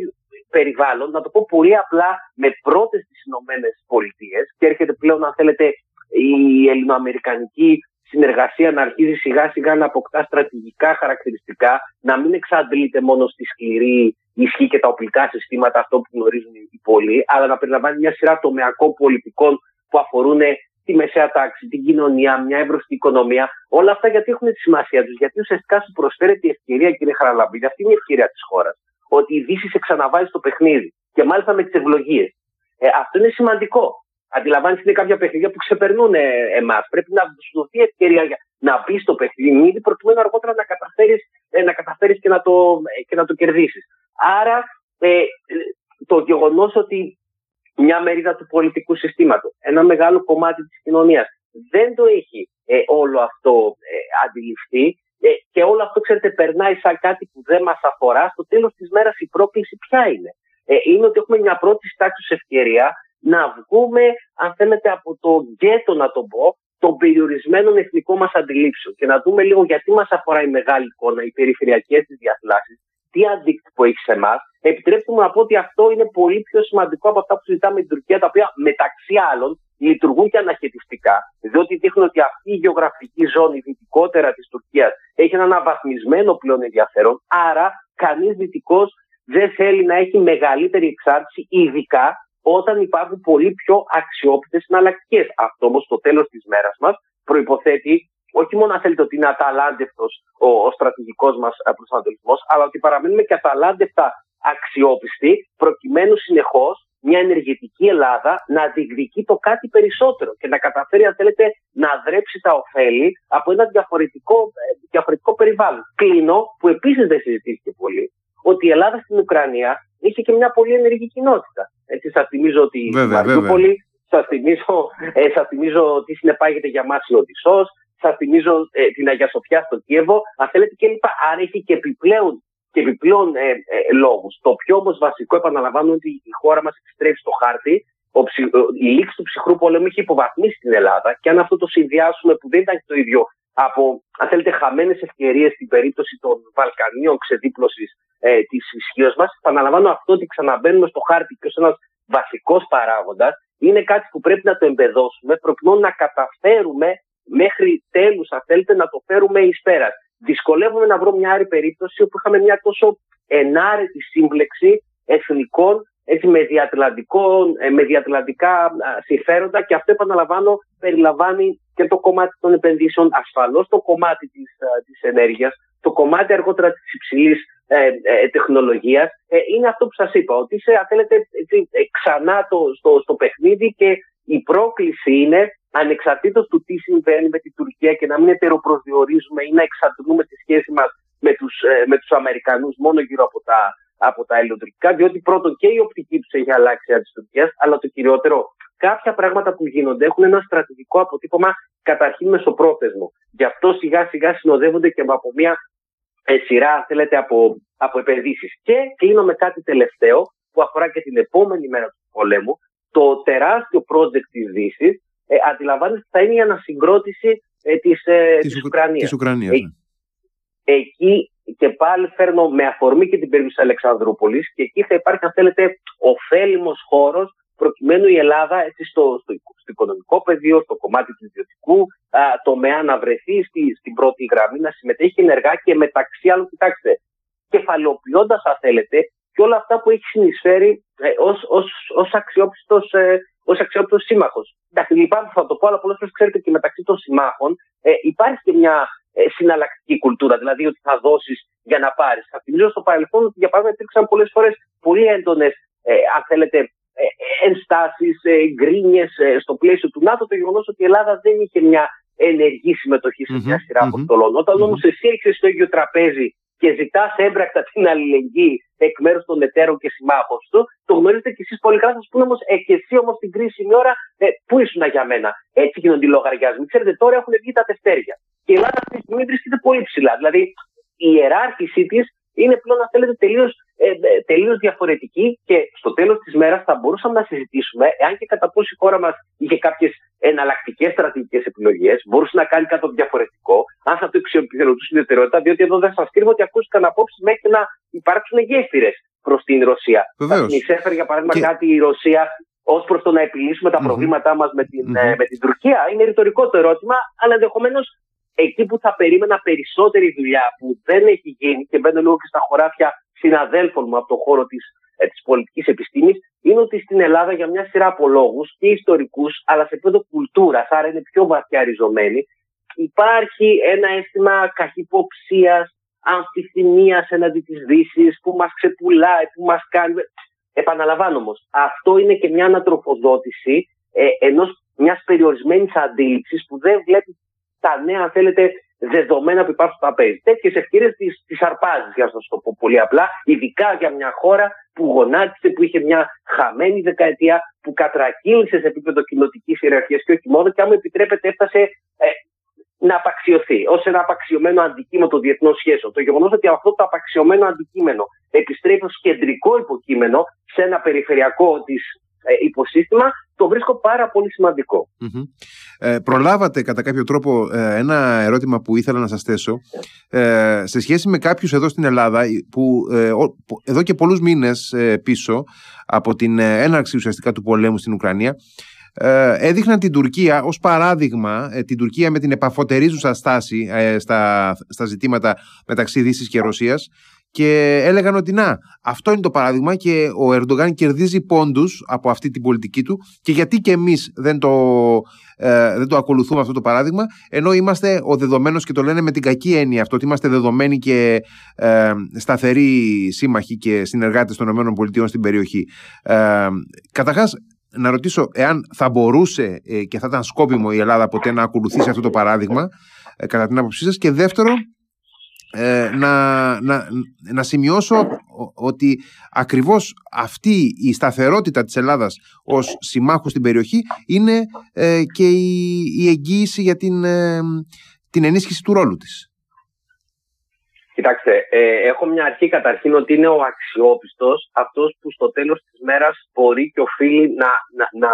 περιβάλλον, να το πω πολύ απλά, με πρώτες τις Ηνωμένες Πολιτείες και έρχεται πλέον, αν θέλετε, η ελληνοαμερικανική συνεργασία να αρχίζει σιγά σιγά να αποκτά στρατηγικά χαρακτηριστικά, να μην εξαντλείται μόνο στη σκληρή ισχύ και τα οπλικά συστήματα, αυτό που γνωρίζουν οι πολλοί, αλλά να περιλαμβάνει μια σειρά τομεακών πολιτικών που αφορούν τη μεσαία τάξη, την κοινωνία, μια εύρωστη οικονομία. Όλα αυτά γιατί έχουν τη σημασία τους; Γιατί ουσιαστικά σου προσφέρεται η ευκαιρία, κύριε Χαραλαμπίδη, αυτή είναι η ευκαιρία της χώρας. Ότι η Δύση σε ξαναβάζει στο παιχνίδι και μάλιστα με τις ευλογίες. Ε, αυτό είναι σημαντικό. Αντιλαμβάνεις είναι κάποια παιχνίδια που ξεπερνούν ε, εμάς. Πρέπει να σου δοθεί ευκαιρία για να μπεις στο παιχνίδι, προκειμένου αργότερα να καταφέρεις ε, να καταφέρεις και να το, ε, και να το κερδίσεις. Άρα ε, το γεγονός ότι μια μερίδα του πολιτικού συστήματος, ένα μεγάλο κομμάτι της κοινωνίας δεν το έχει ε, όλο αυτό ε, αντιληφθεί ε, και όλο αυτό, ξέρετε, περνάει σαν κάτι που δεν μας αφορά. Στο τέλος της μέρας η πρόκληση ποια είναι. είναι ότι έχουμε μια πρώτη στάξη ευκαιρία να βγούμε, αν θέλετε, από το γκέτο, να το πω, των περιορισμένων εθνικών μας αντιλήψεων και να δούμε λίγο γιατί μας αφορά η μεγάλη εικόνα, οι περιφερειακές της διαθλάσεις, τι αντίκτυπο έχει σε εμάς, επιτρέψτε μου να πω ότι αυτό είναι πολύ πιο σημαντικό από αυτά που συζητάμε με την Τουρκία, τα οποία μεταξύ άλλων λειτουργούν και αναχαιτιστικά, διότι δείχνουν ότι αυτή η γεωγραφική ζώνη δυτικότερα της Τουρκίας έχει ένα αναβαθμισμένο πλέον ενδιαφέρον. Άρα, κανείς δυτικός δεν θέλει να έχει μεγαλύτερη εξάρτηση, ειδικά όταν υπάρχουν πολύ πιο αξιόπιτε συναλλακτικές. Αυτό όμως στο τέλος της μέρας μας προποθέτει όχι μόνο να θέλετε ότι είναι αταλάντευτος ο, ο στρατηγικός μας προσανατολισμός, αλλά ότι παραμένουμε και αταλάντευτα αξιόπιστοι, προκειμένου συνεχώς μια ενεργετική Ελλάδα να διεκδικεί το κάτι περισσότερο και να καταφέρει, αν θέλετε, να δρέψει τα ωφέλη από ένα διαφορετικό, ε, διαφορετικό περιβάλλον. Κλείνω, που επίσης δεν συζητήθηκε πολύ, ότι η Ελλάδα στην Ουκρανία είχε και μια πολύ ενεργή κοινότητα. Έτσι, σας θυμίζω ότι η Μαριούπολη, σας θυμίζω, ε, θυμίζω τι συνεπάγεται για μας η Οδυσσός, Σας θυμίζω ε, την Αγία Σοφιά στο Κίεβο, αν θέλετε κλπ. Άρα έχει και επιπλέον, και επιπλέον ε, ε, λόγους. Το πιο όμως βασικό, επαναλαμβάνω, ότι η χώρα μας επιστρέφει στο χάρτη η λήξη του ψυχρού πολέμου είχε υποβαθμίσει την Ελλάδα και αν αυτό το συνδυάσουμε που δεν ήταν το ίδιο από, αν θέλετε, χαμένες ευκαιρίες στην περίπτωση των Βαλκανίων ξεδίπλωσης ε, της ισχύως μας. Επαναλαμβάνω αυτό ότι ξαναμπαίνουμε στο χάρτη και ως ένας βασικός παράγοντας είναι κάτι που πρέπει να το εμπεδώσουμε προκειμένου να καταφέρουμε μέχρι τέλους, αν θέλετε, να το φέρουμε εις πέρας. Δυσκολεύομαι να βρω μια άλλη περίπτωση όπου είχαμε μια τόσο ενάρετη σύμπλεξη εθνικών έτσι, με, ε, με διατλαντικά συμφέροντα και αυτό επαναλαμβάνω περιλαμβάνει και το κομμάτι των επενδύσεων, ασφαλώς το κομμάτι της, της ενέργειας, το κομμάτι αργότερα της υψηλής ε, ε, τεχνολογίας. Ε, είναι αυτό που σας είπα, ότι είσαι, αν θέλετε, έτσι, ε, ξανά το, στο, στο παιχνίδι και η πρόκληση είναι ανεξαρτήτως του τι συμβαίνει με την Τουρκία και να μην ετεροπροσδιορίζουμε ή να εξαρτούμε τη σχέση μας με τους, με τους Αμερικανούς μόνο γύρω από τα, από τα ηλεκτρικά, διότι πρώτον και η οπτική τους έχει αλλάξει από τη Τουρκία, αλλά το κυριότερο, κάποια πράγματα που γίνονται έχουν ένα στρατηγικό αποτύπωμα καταρχήν μεσοπρόθεσμο. Γι' αυτό σιγά σιγά συνοδεύονται και από μια ε, σειρά, αν θέλετε, από, από επενδύσεις. Και κλείνω με κάτι τελευταίο που αφορά και την επόμενη μέρα του πολέμου. Το τεράστιο project της Δύσης ε, αντιλαμβάνεστε θα είναι η ανασυγκρότηση ε, της, ε, της, Ουκρανίας. Ουκρανίας ε, ναι. Εκεί και πάλι φέρνω με αφορμή και την περίπτωση της Αλεξανδρούπολης και εκεί θα υπάρχει αν θέλετε ωφέλιμος χώρος προκειμένου η Ελλάδα έτσι, στο, στο, στο οικονομικό πεδίο, στο κομμάτι του ιδιωτικού τομέα να βρεθεί στη, στην πρώτη γραμμή, να συμμετέχει ενεργά και μεταξύ άλλων, κοιτάξτε, κεφαλαιοποιώντας, αν θέλετε, και όλα αυτά που έχει συνεισφέρει ε, ως, ως, ως αξιόπιστος, ε, ως αξιόπιστος σύμμαχος. Εντάξει, λυπάμαι θα το πω, αλλά πολλές φορές ξέρετε και μεταξύ των συμμάχων ε, υπάρχει και μια ε, συναλλακτική κουλτούρα, δηλαδή ότι θα δώσεις για να πάρεις. Θα θυμίζω στο παρελθόν ότι για παράδειγμα υπήρξαν πολλές φορές πολύ έντονες, ε, αν θέλετε, ε, ενστάσεις, ε, γκρίνιες ε, στο πλαίσιο του ΝΑΤΟ, το γεγονός ότι η Ελλάδα δεν είχε μια ενεργή συμμετοχή σε μια σειρά mm-hmm. αποστολών. Όταν mm-hmm. όμως εσύ έχεις στο ίδιο τραπέζι και ζητάς έμπρακτα την αλληλεγγύη εκ μέρους των εταίρων και συμμάχων του, το γνωρίζετε κι εσείς πολύ καλά. Θα σας πούνε όμως, ε, και εσύ όμως την κρίσιμη ώρα, ε, πού ήσουν για μένα. Έτσι γίνονται οι λογαριασμοί. Ξέρετε, τώρα έχουν βγει τα τευτέρια. Και η Ελλάδα αυτή τη στιγμή βρίσκεται πολύ ψηλά. Δηλαδή, η ιεράρχησή της είναι πλέον, αν θέλετε, τελείως ε, ε τελείως διαφορετική και στο τέλος της μέρας θα μπορούσαμε να συζητήσουμε, εάν και κατά πόσο η χώρα μας είχε κάποιες εναλλακτικές στρατηγικές επιλογές, μπορούσε να κάνει κάτι διαφορετικό, αν θα το εξυπηρετούσε την ιδιαιτερότητα, διότι εδώ δεν σας κρύβω ότι ακούστηκαν απόψεις μέχρι να υπάρξουν γέφυρες προς την Ρωσία. Θα εισέφερε, για παράδειγμα, και... κάτι η Ρωσία ως προς το να επιλύσουμε τα προβλήματά μας με, την, mm-hmm. με την Τουρκία. Είναι ρητορικό το ερώτημα, αλλά ενδεχομένως εκεί που θα περίμενα περισσότερη δουλειά που δεν έχει γίνει και μπαίνω λίγο και στα χωράφια συναδέλφων μου από το χώρο της, ε, της πολιτικής επιστήμης είναι ότι στην Ελλάδα για μια σειρά από λόγους και ιστορικούς αλλά σε επίπεδο κουλτούρας, άρα είναι πιο βαθιά ριζωμένη, υπάρχει ένα αίσθημα καχυποψίας, αμφιθυμίας εναντί της Δύσης που μας ξεπουλάει, που μας κάνει... Επαναλαμβάνω όμως, αυτό είναι και μια ανατροφοδότηση ε, ενός μιας περιορισμένης αντίληψης που δεν βλέπεις τα νέα, αν θέλετε, δεδομένα που υπάρχουν στο τραπέζι. Τέτοιες ευκαιρίες τις αρπάζεις, για να σας το πω πολύ απλά, ειδικά για μια χώρα που γονάτισε, που είχε μια χαμένη δεκαετία, που κατρακύλησε σε επίπεδο κοινοτικής ιεραρχίας και όχι μόνο, και αν μου επιτρέπετε, έφτασε ε, να απαξιωθεί ως ένα απαξιωμένο αντικείμενο των διεθνών σχέσεων. Το γεγονός ότι αυτό το απαξιωμένο αντικείμενο επιστρέφει ως κεντρικό υποκείμενο σε ένα περιφερειακό της ε, υποσύστημα, το βρίσκω πάρα πολύ Ε, προλάβατε κατά κάποιο τρόπο ε, ένα ερώτημα που ήθελα να σας θέσω. Ε, σε σχέση με κάποιους εδώ στην Ελλάδα που ε, εδώ και πολλούς μήνες πίσω από την έναρξη ουσιαστικά του πολέμου στην Ουκρανία έδειχναν την Τουρκία ως παράδειγμα, την Τουρκία με την επαφωτερίζουσα στάση στα, στα ζητήματα μεταξύ Δύσης και Ρωσίας και έλεγαν ότι να, αυτό είναι το παράδειγμα και ο Ερντογάν κερδίζει πόντους από αυτή την πολιτική του και γιατί και εμείς δεν το, ε, δεν το ακολουθούμε αυτό το παράδειγμα ενώ είμαστε ο δεδομένος και το λένε με την κακή έννοια αυτό ότι είμαστε δεδομένοι και ε, σταθεροί σύμμαχοι και συνεργάτες των ΗΠΑ στην περιοχή. Ε, καταρχάς να ρωτήσω εάν θα μπορούσε ε, και θα ήταν σκόπιμο η Ελλάδα ποτέ να ακολουθήσει αυτό το παράδειγμα ε, κατά την άποψή σας και δεύτερο ε, να, να, να σημειώσω ότι ακριβώς αυτή η σταθερότητα της Ελλάδας ως συμμάχου στην περιοχή είναι ε, και η, η εγγύηση για την, ε, την ενίσχυση του ρόλου της. Κοιτάξτε, ε, έχω μια αρχή καταρχήν ότι είναι ο αξιόπιστος αυτός που στο τέλος της μέρας μπορεί και οφείλει να, να, να,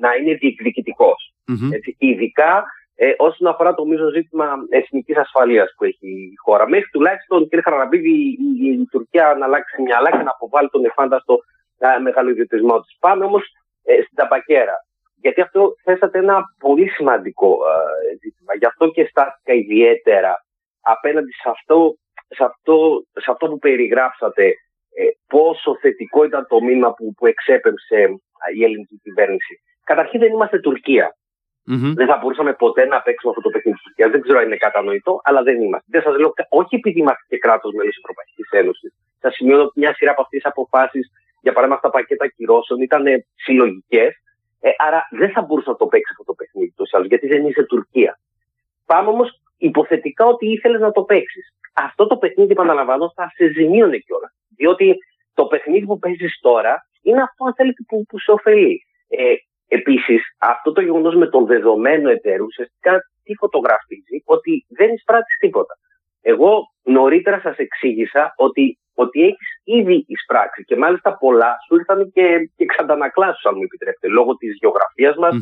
να είναι διεκδικητικός. Ειδικά ε, όσον αφορά το μείζον ζήτημα εθνικής ασφαλείας που έχει η χώρα. Μέχρι τουλάχιστον, κύριε Χαραμπίδη, η, η, Τουρκία να αλλάξει μυαλά και να αποβάλει τον εφάνταστο μεγάλο ιδιωτισμό της. Πάμε όμως ε, στην ταπακέρα. Γιατί αυτό θέσατε ένα πολύ σημαντικό ε, ζήτημα. Γι' αυτό και στάθηκα ιδιαίτερα απέναντι σε αυτό, σε αυτό, σε αυτό που περιγράψατε ε, πόσο θετικό ήταν το μήνυμα που, που εξέπεμψε η ελληνική κυβέρνηση. Καταρχήν δεν είμαστε Τουρκία. Mm-hmm. Δεν θα μπορούσαμε ποτέ να παίξουμε αυτό το παιχνίδι της Τουρκίας. Δεν ξέρω αν είναι κατανοητό, αλλά δεν είμαστε. Δεν σας λέω, όχι επειδή είμαστε και κράτος μέλος της Ευρωπαϊκής Ένωσης. Θα σημειώνω ότι μια σειρά από αυτές τις αποφάσεις, για παράδειγμα, αυτά τα πακέτα κυρώσεων ήταν συλλογικές. Ε, άρα δεν θα μπορούσε να το παίξει αυτό το παιχνίδι τόσο άλλο, γιατί δεν είσαι Τουρκία. Πάμε όμως υποθετικά ότι ήθελες να το παίξεις. Αυτό το παιχνίδι, επαναλαμβάνω, θα σε ζημίωνε κιόλας. Διότι το παιχνίδι που παίζεις τώρα είναι αυτό, αν θέλετε, που, που σε ωφελεί. Ε, Επίσης, αυτό το γεγονός με τον δεδομένο εταίρο ουσιαστικά τι φωτογραφίζει, ότι δεν εισπράττεις τίποτα. Εγώ νωρίτερα σας εξήγησα ότι, ότι έχεις ήδη εισπράξει και μάλιστα πολλά σου ήρθαν και, και αν μου επιτρέπετε, λόγω της γεωγραφίας μας,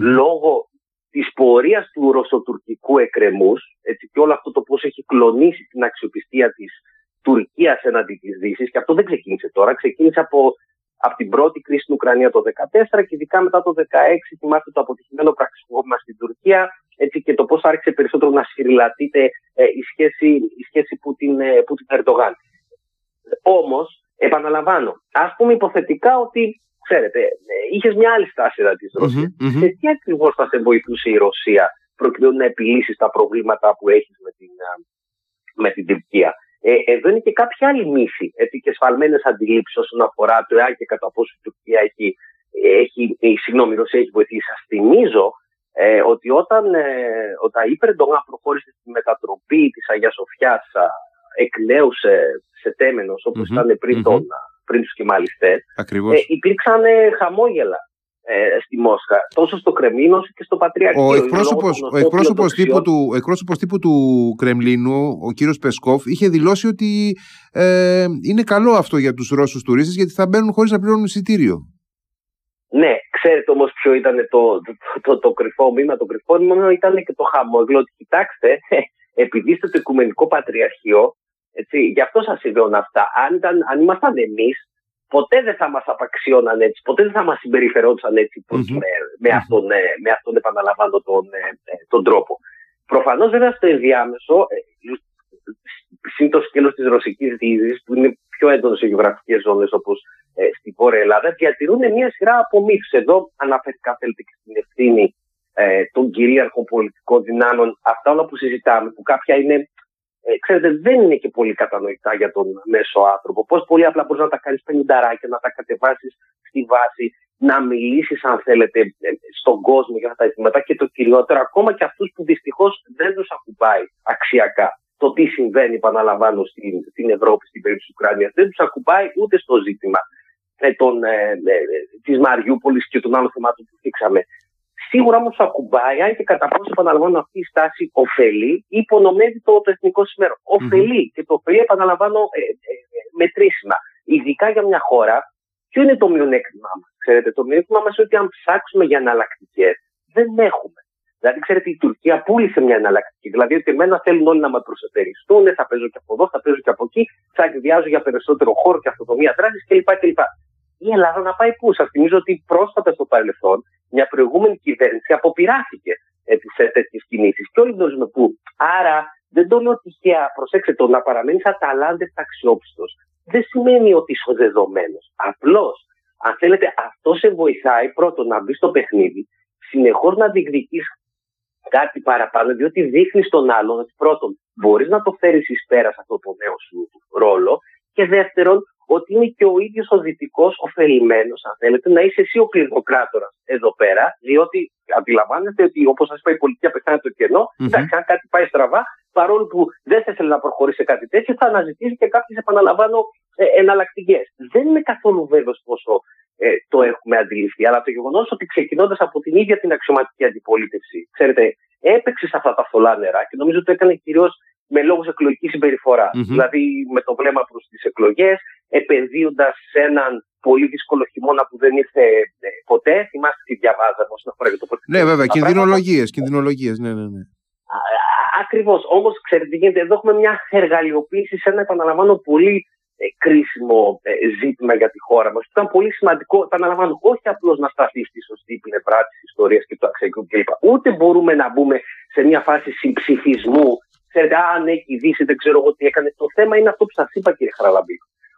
λόγω της πορείας του ρωσοτουρκικού εκκρεμούς και όλο αυτό το πώς έχει κλονίσει την αξιοπιστία της Τουρκίας έναντι της Δύσης. Και αυτό δεν ξεκίνησε τώρα, ξεκίνησε από από την πρώτη κρίση στην Ουκρανία το 2014 και ειδικά μετά το 2016 θυμάστε το αποτυχημένο πραξικόπημα στην Τουρκία έτσι, και το πώς άρχισε περισσότερο να συρρηλατείται ε, η σχέση, η σχέση Πούτιν, ε, Πούτιν Ερντογάν. Όμως, επαναλαμβάνω, ας πούμε υποθετικά ότι ξέρετε, ε, είχες μια άλλη στάση της Ρωσίας. Mm-hmm, Σε τι ακριβώς θα σε βοηθούσε η Ρωσία προκειμένου να επιλύσεις τα προβλήματα που έχεις με την, με την Τουρκία; Ε, εδώ είναι και κάποια άλλη μύθη έτσι, και σφαλμένε αντιλήψεις όσον αφορά το εάν και κατά πόσο η Τουρκία έχει, έχει, η, συγγνώμη, η Ρωσία έχει βοηθήσει. Σας θυμίζω ε, ότι όταν, ε, όταν η Περντογά προχώρησε στη μετατροπή της Αγίας Σοφιάς εκ νέου σε, σε τέμενο, όπως mm-hmm, ήταν πριν, mm-hmm. τον, πριν τους Κεμαλιστέ, ε, υπήρξαν χαμόγελα ε, στη Μόσχα, τόσο στο Κρεμλίνο όσο και στο Πατριαρχείο. Ο εκπρόσωπος, ο εκπρόσωπος, τύπου του, ο εκπρόσωπος τύπου του Κρεμλίνου, ο κύριος Πεσκόφ, είχε δηλώσει ότι ε, είναι καλό αυτό για τους Ρώσους τουρίστες γιατί θα μπαίνουν χωρίς να πληρώνουν εισιτήριο. Ναι, ξέρετε όμως ποιο ήταν το, το, το, το, κρυφό μήμα. Το κρυφό μήμα ήταν και το χαμόγελο ότι κοιτάξτε, επειδή είστε το Οικουμενικό Πατριαρχείο, έτσι, γι' αυτό σας συμβαίνουν αυτά. Αν, ήταν, αν ήμασταν εμείς, ποτέ δεν θα μας απαξιώναν έτσι, ποτέ δεν θα μας συμπεριφερόντουσαν έτσι mm-hmm. με, με, αυτόν, ε, με αυτόν, επαναλαμβάνω, τον, ε, ε, τον τρόπο. Προφανώς, βέβαια, στο ενδιάμεσο, συν το σκέλος της ρωσικής διείσδυσης, που είναι πιο έντονο σε γεωγραφικές ζώνες όπως ε, στη Βόρεια Ελλάδα, διατηρούν μια σειρά από μύθου. Εδώ αναφέρθηκα, θέλετε, και στην ευθύνη ε, των κυρίαρχων πολιτικών δυνάμεων, αυτά όλα που συζητάμε, που κάποια είναι ε, ξέρετε, δεν είναι και πολύ κατανοητά για τον μέσο άνθρωπο. Πώς πολύ απλά μπορείς να τα κάνεις πενινταράκια, να τα κατεβάσεις στη βάση, να μιλήσεις, αν θέλετε, ε, στον κόσμο για αυτά τα ζητήματα και το κυριότερο, ακόμα και αυτούς που δυστυχώς δεν τους ακουμπάει αξιακά το τι συμβαίνει, επαναλαμβάνω, στην, στην Ευρώπη, στην περίπτωση της Ουκρανίας. Δεν τους ακουμπάει ούτε στο ζήτημα ε, ε, ε, της Μαριούπολης και των άλλων θεμάτων που θίξαμε. Σίγουρα όμως θα ακουμπάει, αν και κατά πόσο επαναλαμβάνω αυτή η στάση ωφελεί ή υπονομεύει το, το εθνικό συμμέρο. Ωφελεί και το ωφελεί, επαναλαμβάνω, ε, ε, ε, μετρήσιμα. Ειδικά για μια χώρα, ποιο είναι το μειονέκτημά μας. Ξέρετε, το μειονέκτημά μας είναι ότι αν ψάξουμε για εναλλακτικές, δεν έχουμε. Δηλαδή, ξέρετε, η Τουρκία πούλησε μια εναλλακτική. Δηλαδή, ότι εμένα θέλουν όλοι να με προσετεριστούν, θα παίζω και από εδώ, θα παίζω και από εκεί, θα εκδιάζω για περισσότερο χώρο και αυτοδομία δράσης κλπ η Ελλάδα να πάει πού; Σας θυμίζω ότι πρόσφατα στο παρελθόν μια προηγούμενη κυβέρνηση αποπειράθηκε σε τέτοιες κινήσεις. Και όλοι γνωρίζουμε πού. Άρα δεν το λέω τυχαία. Προσέξτε το να παραμένεις αταλάντευτα αξιόπιστο. Δεν σημαίνει ότι είσαι δεδομένος. Απλώς, αν θέλετε, αυτό σε βοηθάει πρώτον να μπεις στο παιχνίδι, συνεχώς να διεκδικείς κάτι παραπάνω, διότι δείχνεις στον άλλον ότι πρώτον μπορείς να το φέρεις εις πέρα σε αυτό το νέο σου ρόλο και δεύτερον ότι είναι και ο ίδιος ο δυτικός ωφελημένος, αν θέλετε, να είσαι εσύ ο κληροκράτορα εδώ πέρα, διότι αντιλαμβάνεστε ότι, όπως σας είπα, η πολιτική απεχθάνεται το κενό. Mm-hmm. Εντάξει, αν κάτι πάει στραβά, παρόλο που δεν θα ήθελε να προχωρήσει σε κάτι τέτοιο, θα αναζητήσει και κάποιες, επαναλαμβάνω, ε, εναλλακτικές. Δεν είμαι καθόλου βέβαιος πόσο ε, το έχουμε αντιληφθεί, αλλά το γεγονός ότι ξεκινώντας από την ίδια την αξιωματική αντιπολίτευση, ξέρετε, έπαιξε σε αυτά τα θολά νερά και νομίζω ότι το έκανε κυρίως με λόγους εκλογικής Δηλαδή με το βλέμμα προς τις εκλογές, επενδύοντας σε έναν πολύ δύσκολο χειμώνα που δεν ήρθε ε, ποτέ. Θυμάστε τι διαβάζαμε όσον αφορά για το Ναι, βέβαια, κινδυνολογίες, κινδυνολογίες, ναι, ναι, ναι. Ακριβώς. Όμως, ξέρετε τι γίνεται, εδώ έχουμε μια εργαλειοποίηση σε ένα, επαναλαμβάνω, πολύ ε, κρίσιμο ε, ζήτημα για τη χώρα μας. Ήταν πολύ σημαντικό, επαναλαμβάνω, όχι απλώς να σταθεί στη σωστή πλευρά της ιστορίας και του αξιακού κλπ. Ούτε μπορούμε να μπούμε σε μια φάση συμψηφισμού. Ξέρετε, αν έχει Δύση, δεν ξέρω εγώ τι έκανε. Το θέμα είναι αυτό που σας είπα, κύριε Χαραλαμπή.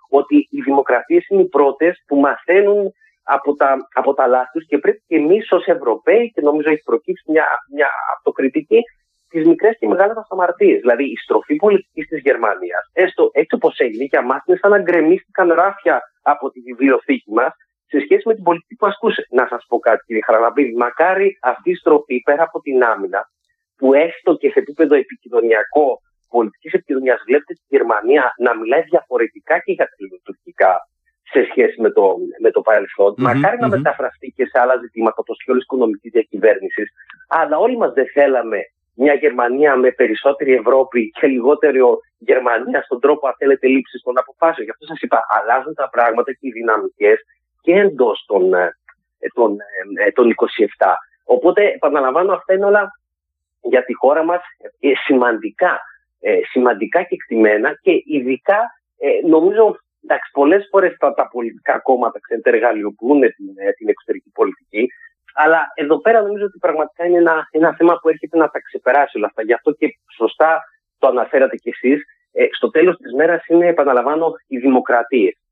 Ότι οι δημοκρατίες είναι οι πρώτες που μαθαίνουν από τα, από τα λάθη τους και πρέπει και εμείς ως Ευρωπαίοι, και νομίζω έχει προκύψει μια, μια αυτοκριτική, τις μικρές και μεγάλες μα αμαρτίε. Δηλαδή, η στροφή πολιτικής της Γερμανίας, έστω έτσι όπως έγινε, για μα είναι σαν να γκρεμίστηκαν ράφια από τη βιβλιοθήκη μας σε σχέση με την πολιτική που ασκούσε. Να σας πω κάτι, κύριε Χαραλαμπίδη. Μακάρι αυτή η στροφή πέρα από την άμυνα, που έστω και σε επίπεδο επικοινωνιακό, πολιτικής επικοινωνίας, βλέπετε τη Γερμανία να μιλάει διαφορετικά και για τα λειτουργικά σε σχέση με το, με το παρελθόν. Mm-hmm, Μακάρι mm-hmm. να μεταφραστεί και σε άλλα ζητήματα, όπω και όλη οικονομικής διακυβέρνησης. Αλλά όλοι μας δεν θέλαμε μια Γερμανία με περισσότερη Ευρώπη και λιγότερο Γερμανία στον τρόπο, αν θέλετε, λήψης των αποφάσεων. Γι' αυτό σας είπα, αλλάζουν τα πράγματα και οι δυναμικές και εντός των, ε, των, ε, των 27. Οπότε, επαναλαμβάνω, αυτά είναι όλα για τη χώρα μας ε, σημαντικά, σημαντικά και εκτιμένα και ειδικά νομίζω Εντάξει, πολλές φορές τα, τα πολιτικά κόμματα ξέρετε, εργαλειοποιούν την, την εξωτερική πολιτική. Αλλά εδώ πέρα νομίζω ότι πραγματικά είναι ένα, ένα θέμα που έρχεται να τα ξεπεράσει όλα αυτά. Γι' αυτό και σωστά το αναφέρατε κι εσείς. Ε, στο τέλος της μέρας είναι, επαναλαμβάνω, οι δημοκρατίες ε,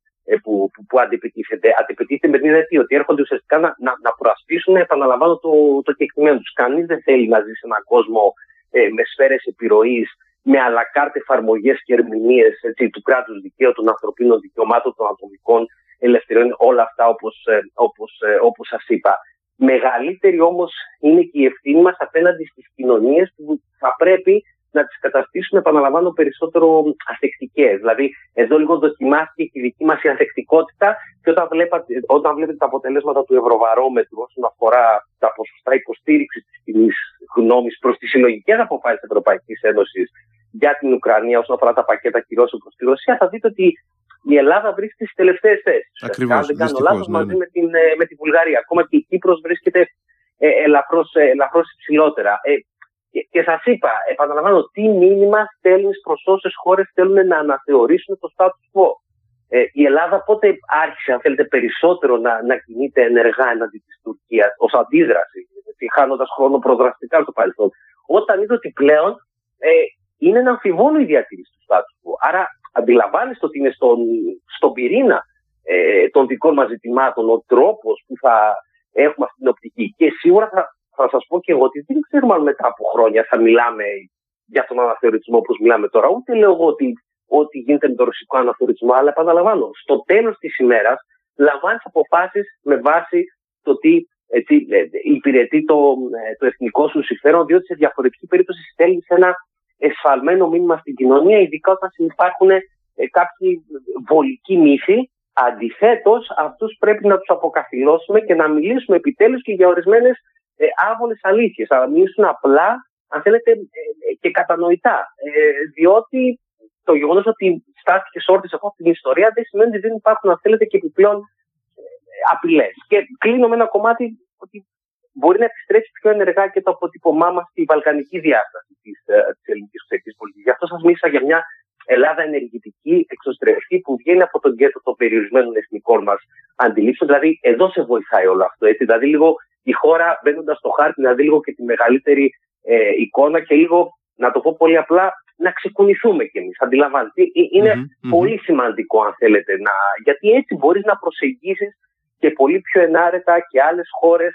που, που, που αντιπετύχεται. Αντιπετύχεται με την ιδέα ότι έρχονται ουσιαστικά να, να, να προασπίσουν, επαναλαμβάνω, το, το κεκτημένο τους. Κανείς δεν θέλει να ζει σε έναν κόσμο ε, με σφαίρες επιρροής, με αλακάρτε εφαρμογές και ερμηνείες του κράτους δικαίου, των ανθρωπίνων δικαιωμάτων, των ατομικών ελευθεριών, όλα αυτά όπως όπως, ε, όπως ε, σας είπα. Μεγαλύτερη όμως είναι και η ευθύνη μας απέναντι στις κοινωνίες που θα πρέπει να τις καταστήσουμε, επαναλαμβάνω, περισσότερο αθεκτικές. Δηλαδή, εδώ λίγο δοκιμάστηκε και η δική μας η ανθεκτικότητα και όταν, βλέπατε, όταν βλέπετε τα αποτελέσματα του Ευρωβαρόμετρου όσον αφορά τα ποσοστά υποστήριξης της κοινής γνώμης προς τις συλλογικές αποφάσεις της Ευρωπαϊκής Ένωσης για την Ουκρανία όσον αφορά τα πακέτα κυρώσεων προς τη Ρωσία, θα δείτε ότι η Ελλάδα βρίσκεται στις τελευταίες θέσεις. Αν δεν κάνω λάθος, ναι, μαζί ναι. με την, ε, με τη Βουλγαρία. Ακόμα και η Κύπρος βρίσκεται ε, ελαφρώς ε, υψηλότερα. Ε, και, και σας είπα, επαναλαμβάνω, τι μήνυμα στέλνεις προς όσες χώρες θέλουν να αναθεωρήσουν το status quo. Ε, η Ελλάδα πότε άρχισε, αν θέλετε, περισσότερο να, να κινείται ενεργά εναντί της Τουρκίας ως αντίδραση, χάνοντας χρόνο προδραστικά στο παρελθόν. Όταν είδε ότι πλέον ε, είναι ένα αμφιβόλο η διατήρηση του status quo. Άρα αντιλαμβάνεστε ότι είναι στον, στον πυρήνα ε, των δικών μας ζητημάτων ο τρόπος που θα έχουμε αυτή την οπτική. Και σίγουρα θα, θα σας πω και εγώ ότι δεν ξέρουμε αν μετά από χρόνια θα μιλάμε για τον αναθεωρητισμό όπως μιλάμε τώρα. Ούτε λέω εγώ ότι, ότι γίνεται με τον ρωσικό αναθεωρητισμό, αλλά επαναλαμβάνω, στο τέλος της ημέρας λαμβάνεις αποφάσεις με βάση το τι έτσι, ε, υπηρετεί το, ε, το εθνικό σου συμφέρον, διότι σε διαφορετική περίπτωση στέλνεις ένα εσφαλμένο μήνυμα στην κοινωνία, ειδικά όταν υπάρχουν ε, κάποιοι βολικοί μύθοι. Αντιθέτως, αυτούς πρέπει να τους αποκαθιλώσουμε και να μιλήσουμε επιτέλους και για ορισμένες ε, άβολε αλήθειες. Να μιλήσουν απλά, αν θέλετε, ε, ε, και κατανοητά. Ε, διότι το γεγονός ότι στάθηκε όρθιο από αυτή την ιστορία δεν σημαίνει ότι δεν υπάρχουν, αν θέλετε, και επιπλέον απειλές. Και κλείνω με ένα κομμάτι ότι μπορεί να επιστρέψει πιο ενεργά και το αποτύπωμά μας στη βαλκανική διάσταση της ε, ελληνικής εξωτερικής πολιτικής. Γι' αυτό σας μίλησα για μια Ελλάδα ενεργητική, εξωστρεφή, που βγαίνει από τον κέντρο των περιορισμένων εθνικών μας αντιλήψεων. Δηλαδή, εδώ σε βοηθάει όλο αυτό. Έτσι. Δηλαδή, λίγο η χώρα μπαίνοντας στο χάρτη να δει λίγο και τη μεγαλύτερη ε, εικόνα και λίγο, να το πω πολύ απλά, να ξεκουνηθούμε κι εμείς. Αντιλαμβάνετε. Ε, πολύ σημαντικό, αν θέλετε, να... γιατί έτσι μπορείς να προσεγγίσεις και πολύ πιο ενάρετα και άλλες χώρες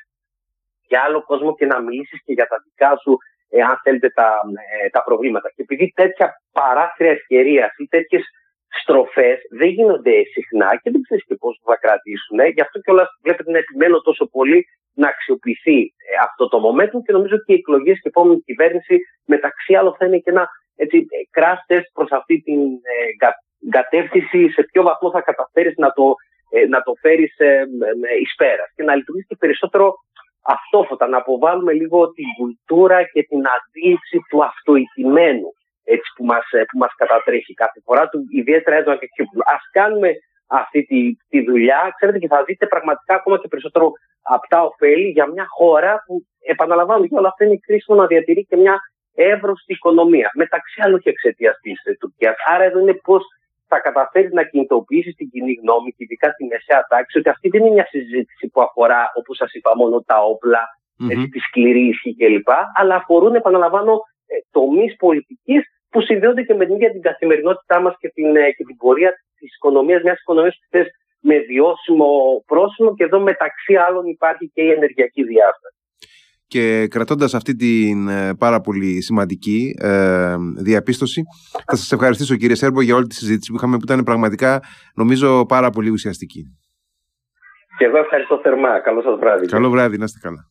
για άλλο κόσμο και να μιλήσεις και για τα δικά σου, ε, αν θέλετε, τα, ε, τα προβλήματα. Και επειδή τέτοια παράθυρα ευκαιρίας ή τέτοιες στροφές δεν γίνονται συχνά και δεν ξέρεις και πώς θα κρατήσουν, γι' αυτό και όλα βλέπετε να επιμένω τόσο πολύ να αξιοποιηθεί ε, αυτό το momentum και νομίζω ότι οι εκλογές και η επόμενη κυβέρνηση μεταξύ άλλων θα είναι και ένα έτσι, crash test προς αυτή την ε, κατεύθυνση, σε ποιο βαθμό θα καταφέρεις να το, ε, να το φέρεις ε, εις πέρας και να λειτουργήσει και περισσότερο αυτόφωτα, να αποβάλουμε λίγο την κουλτούρα και την αντίληψη του αυτοητημένου. Έτσι, που, μας, ε, που μας κατατρέχει κάθε φορά του, ιδιαίτερα έντονα και Ας κάνουμε αυτή τη, τη δουλειά, ξέρετε, και θα δείτε πραγματικά ακόμα και περισσότερο αυτά ωφέλη για μια χώρα που, επαναλαμβάνω, και όλα αυτά είναι κρίσιμο να διατηρεί και μια εύρωστη οικονομία. Μεταξύ άλλων και εξαιτίας της ε, Τουρκίας. Άρα εδώ είναι πώς θα καταφέρει να κινητοποιήσει την κοινή γνώμη και ειδικά τη μεσαία τάξη ότι αυτή δεν είναι μια συζήτηση που αφορά, όπως σας είπα, μόνο τα όπλα, mm-hmm. τη σκληρή ισχύ κλπ. Αλλά αφορούν, επαναλαμβάνω, ε, τομείς πολιτικής που συνδέονται και με την ίδια την καθημερινότητά μας και, την, ε, και την πορεία της οικονομίας, μιας οικονομίας που θες με βιώσιμο πρόσημο και εδώ μεταξύ άλλων υπάρχει και η ενεργειακή διάσταση. Και κρατώντας αυτή την ε, πάρα πολύ σημαντική ε, διαπίστωση, θα σας ευχαριστήσω κύριε Σέρμπο για όλη τη συζήτηση που είχαμε που ήταν πραγματικά νομίζω πάρα πολύ ουσιαστική. Και εγώ ευχαριστώ θερμά. Καλό σας βράδυ. Καλό βράδυ, να είστε καλά.